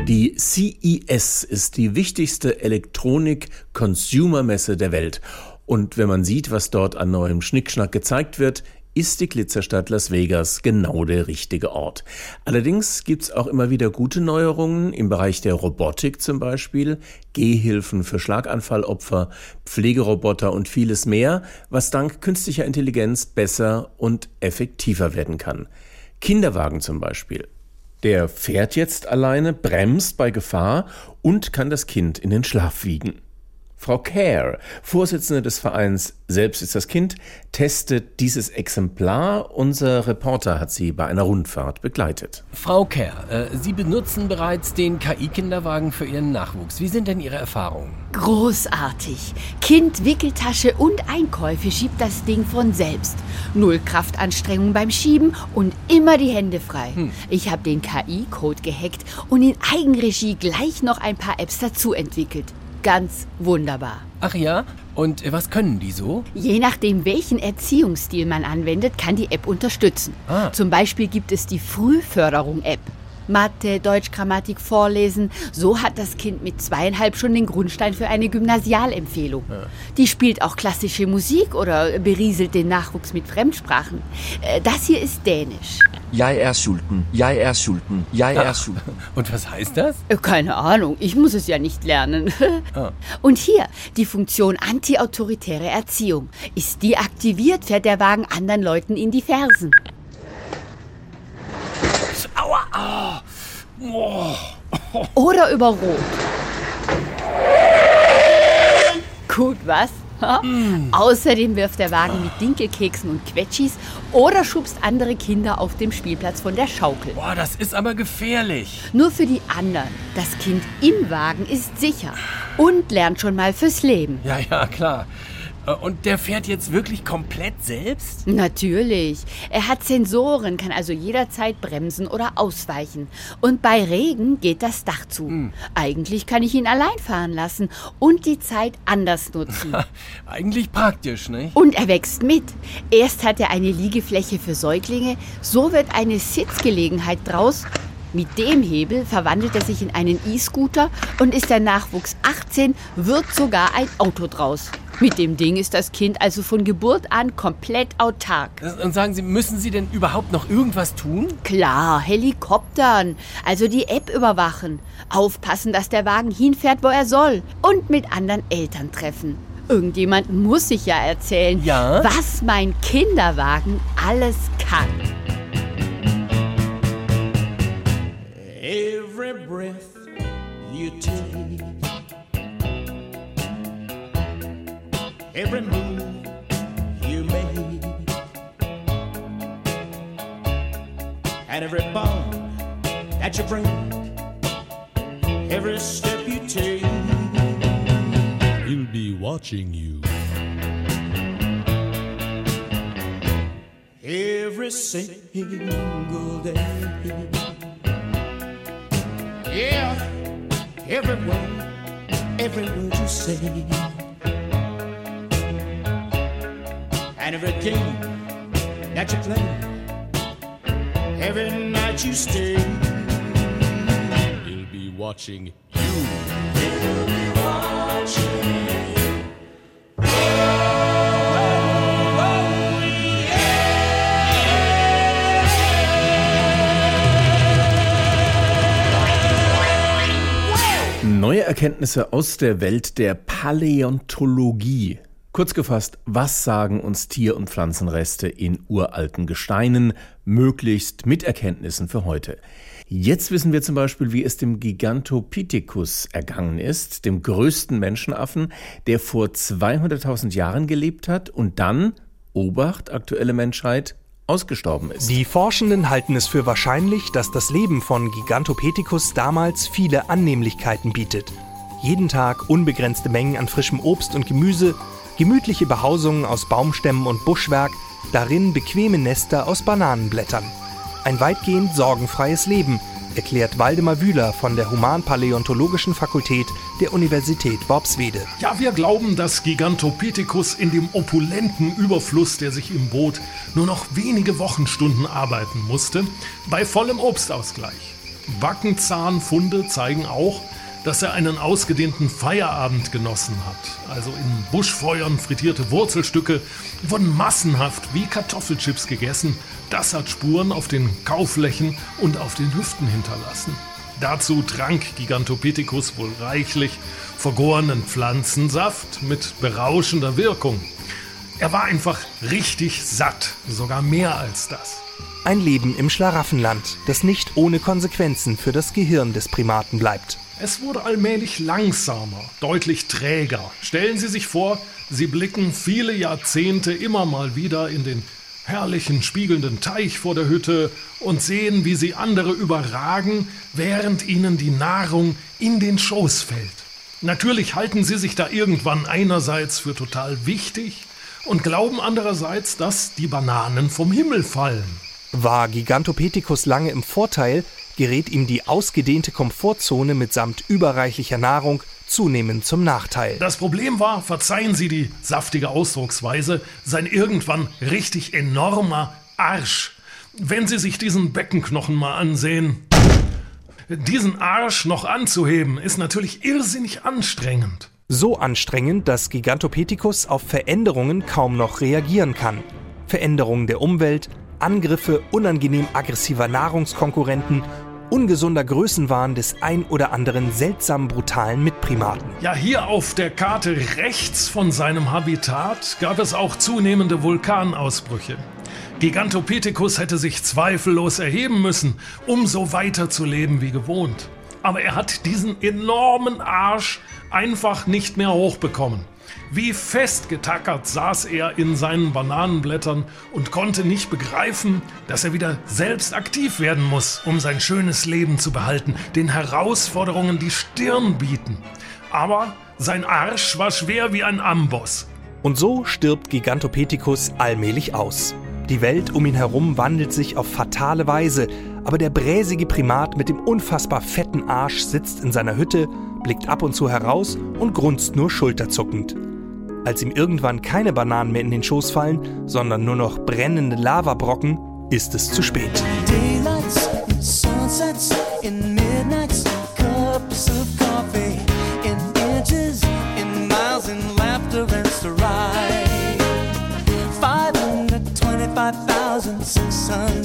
Die CES ist die wichtigste Elektronik-Consumer-Messe der Welt. Und wenn man sieht, was dort an neuem Schnickschnack gezeigt wird, ist die Glitzerstadt Las Vegas genau der richtige Ort. Allerdings gibt's auch immer wieder gute Neuerungen im Bereich der Robotik zum Beispiel, Gehhilfen für Schlaganfallopfer, Pflegeroboter und vieles mehr, was dank künstlicher Intelligenz besser und effektiver werden kann. Kinderwagen zum Beispiel. Der fährt jetzt alleine, bremst bei Gefahr und kann das Kind in den Schlaf wiegen. Frau Kerr, Vorsitzende des Vereins Selbst ist das Kind, testet dieses Exemplar. Unser Reporter hat sie bei einer Rundfahrt begleitet. Frau Kerr, äh, Sie benutzen bereits den KI-Kinderwagen für Ihren Nachwuchs. Wie sind denn Ihre Erfahrungen? Großartig. Kind, Wickeltasche und Einkäufe schiebt das Ding von selbst. Null Kraftanstrengung beim Schieben und immer die Hände frei. Ich habe den KI-Code gehackt und in Eigenregie gleich noch ein paar Apps dazu entwickelt. Ganz wunderbar. Ach ja? Und äh, was können die so? Je nachdem, welchen Erziehungsstil man anwendet, kann die App unterstützen. Ah. Zum Beispiel gibt es die Frühförderung-App. Mathe, Deutsch, Grammatik vorlesen. So hat das Kind mit zweieinhalb schon den Grundstein für eine Gymnasialempfehlung. Die spielt auch klassische Musik oder berieselt den Nachwuchs mit Fremdsprachen. Äh, Das hier ist Dänisch. Jeg er sulten. Jeg er sulten. Jeg er sulten. Und was heißt das? Äh, Keine Ahnung, ich muss es ja nicht lernen. Ah. Und hier die Funktion antiautoritäre Erziehung. Ist die aktiviert, fährt der Wagen anderen Leuten in die Fersen. Ah. Oh. Oder über Rot. Gut, was? Ha? Außerdem wirft der Wagen mit Dinkelkeksen und Quetschis oder schubst andere Kinder auf dem Spielplatz von der Schaukel. Boah, das ist aber gefährlich. Nur für die anderen. Das Kind im Wagen ist sicher und lernt schon mal fürs Leben. Ja, ja, klar. Äh, Und der fährt jetzt wirklich komplett selbst? Natürlich. Er hat Sensoren, kann also jederzeit bremsen oder ausweichen. Und bei Regen geht das Dach zu. Eigentlich kann ich ihn allein fahren lassen und die Zeit anders nutzen. Eigentlich praktisch, nicht? Und er wächst mit. Erst hat er eine Liegefläche für Säuglinge, so wird eine Sitzgelegenheit draus. Mit dem Hebel verwandelt er sich in einen E-Scooter und ist der Nachwuchs 18, wird sogar ein Auto draus. Mit dem Ding ist das Kind also von Geburt an komplett autark. Und sagen Sie, müssen Sie denn überhaupt noch irgendwas tun? Klar, Helikoptern, also die App überwachen, aufpassen, dass der Wagen hinfährt, wo er soll und mit anderen Eltern treffen. Irgendjemand muss sich ja erzählen, Ja? was mein Kinderwagen alles kann. Every breath you take, every move you make, and every bond that you bring, every step you take, he'll be watching you. Every single day. Yeah, every word, every word you say, and every game that you play, every night you stay, he'll be watching you. Erkenntnisse aus der Welt der Paläontologie. Kurz gefasst, was sagen uns Tier- und Pflanzenreste in uralten Gesteinen, möglichst mit Erkenntnissen für heute? Jetzt wissen wir zum Beispiel, wie es dem Gigantopithecus ergangen ist, dem größten Menschenaffen, der vor 200.000 Jahren gelebt hat und dann, Obacht, aktuelle Menschheit, ausgestorben ist. Die Forschenden halten es für wahrscheinlich, dass das Leben von Gigantopithecus damals viele Annehmlichkeiten bietet. Jeden Tag unbegrenzte Mengen an frischem Obst und Gemüse, gemütliche Behausungen aus Baumstämmen und Buschwerk, darin bequeme Nester aus Bananenblättern. Ein weitgehend sorgenfreies Leben, erklärt Waldemar Wühler von der Humanpaläontologischen Fakultät der Universität Worpswede. Ja, wir glauben, dass Gigantopithecus in dem opulenten Überfluss, der sich ihm bot, nur noch wenige Wochenstunden arbeiten musste, bei vollem Obstausgleich. Backenzahnfunde zeigen auch, dass er einen ausgedehnten Feierabend genossen hat. Also in Buschfeuern frittierte Wurzelstücke wurden massenhaft wie Kartoffelchips gegessen. Das hat Spuren auf den Kauflächen und auf den Hüften hinterlassen. Dazu trank Gigantopithecus wohl reichlich vergorenen Pflanzensaft mit berauschender Wirkung. Er war einfach richtig satt, sogar mehr als das. Ein Leben im Schlaraffenland, das nicht ohne Konsequenzen für das Gehirn des Primaten bleibt. Es wurde allmählich langsamer, deutlich träger. Stellen Sie sich vor, Sie blicken viele Jahrzehnte immer mal wieder in den herrlichen spiegelnden Teich vor der Hütte und sehen, wie Sie andere überragen, während Ihnen die Nahrung in den Schoß fällt. Natürlich halten Sie sich da irgendwann einerseits für total wichtig und glauben andererseits, dass die Bananen vom Himmel fallen. War Gigantopithecus lange im Vorteil, gerät ihm die ausgedehnte Komfortzone mitsamt überreichlicher Nahrung zunehmend zum Nachteil. Das Problem war, verzeihen Sie die saftige Ausdrucksweise, sein irgendwann richtig enormer Arsch. Wenn Sie sich diesen Beckenknochen mal ansehen, diesen Arsch noch anzuheben, ist natürlich irrsinnig anstrengend. So anstrengend, dass Gigantopithecus auf Veränderungen kaum noch reagieren kann. Veränderungen der Umwelt, Angriffe unangenehm aggressiver Nahrungskonkurrenten, ungesunder Größenwahn des ein oder anderen seltsam brutalen Mitprimaten. Ja, hier auf der Karte rechts von seinem Habitat gab es auch zunehmende Vulkanausbrüche. Gigantopithecus hätte sich zweifellos erheben müssen, um so weiterzuleben wie gewohnt. Aber er hat diesen enormen Arsch einfach nicht mehr hochbekommen. Wie festgetackert saß er in seinen Bananenblättern und konnte nicht begreifen, dass er wieder selbst aktiv werden muss, um sein schönes Leben zu behalten, den Herausforderungen die Stirn bieten. Aber sein Arsch war schwer wie ein Amboss. Und so stirbt Gigantopithecus allmählich aus. Die Welt um ihn herum wandelt sich auf fatale Weise, aber der bräsige Primat mit dem unfassbar fetten Arsch sitzt in seiner Hütte, blickt ab und zu heraus und grunzt nur schulterzuckend. Als ihm irgendwann keine Bananen mehr in den Schoß fallen, sondern nur noch brennende Lavabrocken, ist es zu spät. Daylights, sunsets, in midnights, cups of coffee, in inches, in miles, in laughter and stride. 525,600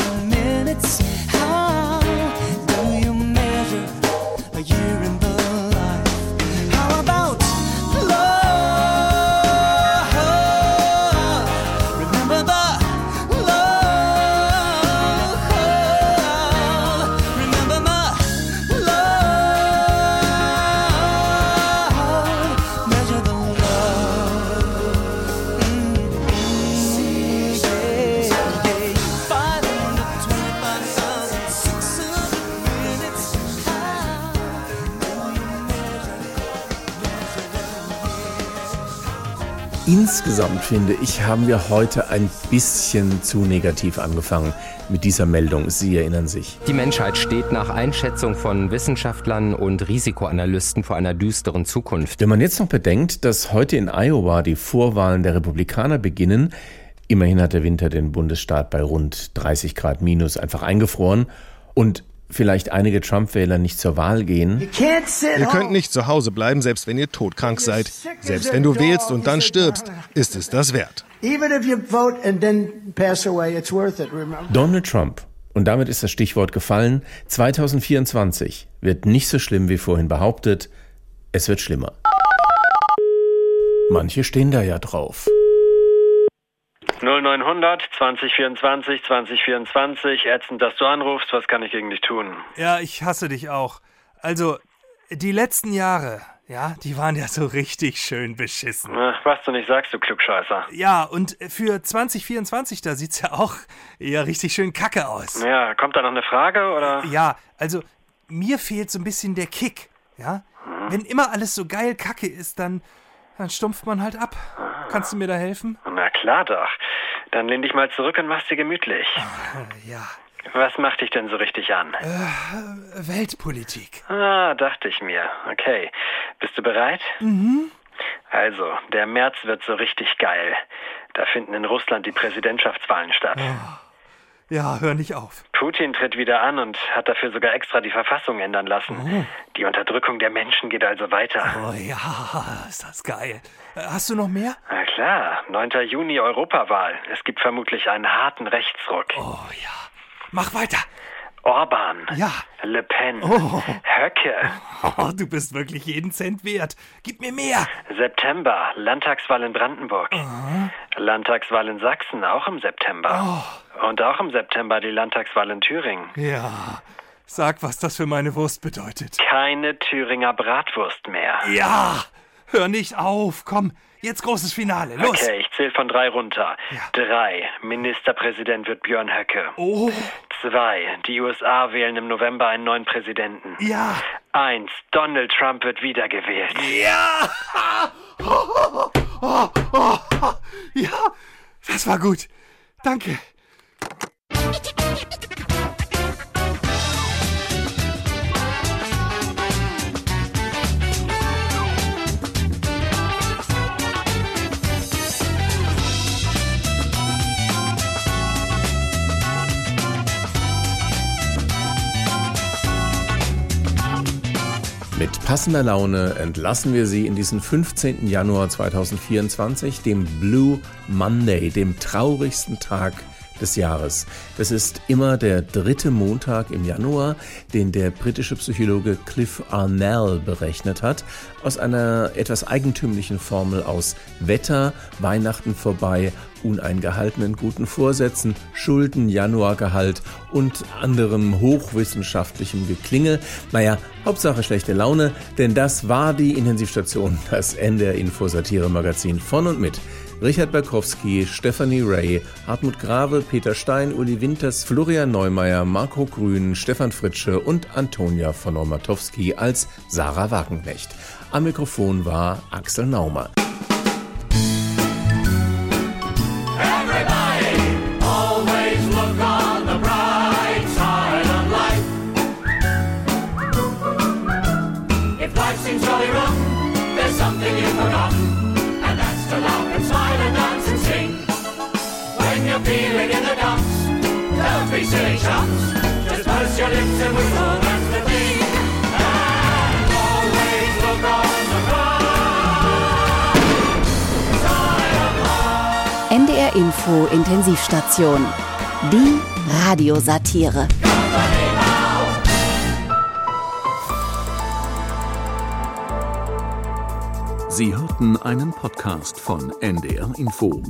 Insgesamt finde ich, haben wir heute ein bisschen zu negativ angefangen mit dieser Meldung. Sie erinnern sich. Die Menschheit steht nach Einschätzung von Wissenschaftlern und Risikoanalysten vor einer düsteren Zukunft. Wenn man jetzt noch bedenkt, dass heute in Iowa die Vorwahlen der Republikaner beginnen, immerhin hat der Winter den Bundesstaat bei rund 30 Grad minus einfach eingefroren und vielleicht einige Trump-Wähler nicht zur Wahl gehen. Ihr könnt nicht zu Hause bleiben, selbst wenn ihr todkrank seid. Selbst wenn du wählst und dann stirbst, ist es das wert. Donald Trump. Und damit ist das Stichwort gefallen. 2024 wird nicht so schlimm wie vorhin behauptet. Es wird schlimmer. Manche stehen da ja drauf. 0900 2024 2024. Ätzend, dass du anrufst. Was kann ich gegen dich tun? Ja, ich hasse dich auch. Also, die letzten Jahre, ja, die waren ja so richtig schön beschissen. Na, was du nicht sagst, du Klugscheißer. Ja, und für 2024, da sieht's ja auch eher richtig schön kacke aus. Ja, kommt da noch eine Frage oder? Ja, also, mir fehlt so ein bisschen der Kick, ja? Wenn immer alles so geil kacke ist, dann, dann stumpft man halt ab. Kannst du mir da helfen? Na klar doch. Dann lehn dich mal zurück und mach's dir gemütlich. Ja. Was macht dich denn so richtig an? Äh, Weltpolitik. Ah, dachte ich mir. Okay. Bist du bereit? Mhm. Also, der März wird so richtig geil. Da finden in Russland die Präsidentschaftswahlen statt. Ja, hör nicht auf. Putin tritt wieder an und hat dafür sogar extra die Verfassung ändern lassen. Oh. Die Unterdrückung der Menschen geht also weiter. Oh ja, ist das geil. Äh, Hast du noch mehr? Na klar, 9. Juni Europawahl. Es gibt vermutlich einen harten Rechtsruck. Oh ja. Mach weiter. Orban. Ja. Le Pen. Oh. Höcke. Oh, du bist wirklich jeden Cent wert. Gib mir mehr. September. Landtagswahl in Brandenburg. Landtagswahl in Sachsen, auch im September. Und auch im September die Landtagswahl in Thüringen. Ja. Sag, was das für meine Wurst bedeutet. Keine Thüringer Bratwurst mehr. Ja! Hör nicht auf! Komm, jetzt großes Finale. Los! Okay, ich zähle von drei runter. Drei. Ministerpräsident wird Björn Höcke. Oh. Zwei. Die USA wählen im November einen neuen Präsidenten. Ja. Eins. Donald Trump wird wiedergewählt. Ja! Oh, oh, oh. Ja, das war gut. Danke. Mit passender Laune entlassen wir Sie in diesen 15. Januar 2024, dem Blue Monday, dem traurigsten Tag des Jahres. Das ist immer der dritte Montag im Januar, den der britische Psychologe Cliff Arnell berechnet hat, aus einer etwas eigentümlichen Formel aus Wetter, Weihnachten vorbei, uneingehaltenen guten Vorsätzen, Schulden, Januargehalt und anderem hochwissenschaftlichem Geklinge. Naja, Hauptsache schlechte Laune, denn das war die Intensivstation, das NDR Info Satire Magazin von und mit Richard Berkowski, Stephanie Ray, Hartmut Grave, Peter Stein, Uli Winters, Florian Neumeier, Marco Grün, Stefan Fritsche und Antonia von Normatowski als Sarah Wagenknecht. Am Mikrofon war Axel Naumann. NDR Info Intensivstation. Die Radiosatire. Sie hörten einen Podcast von NDR Info.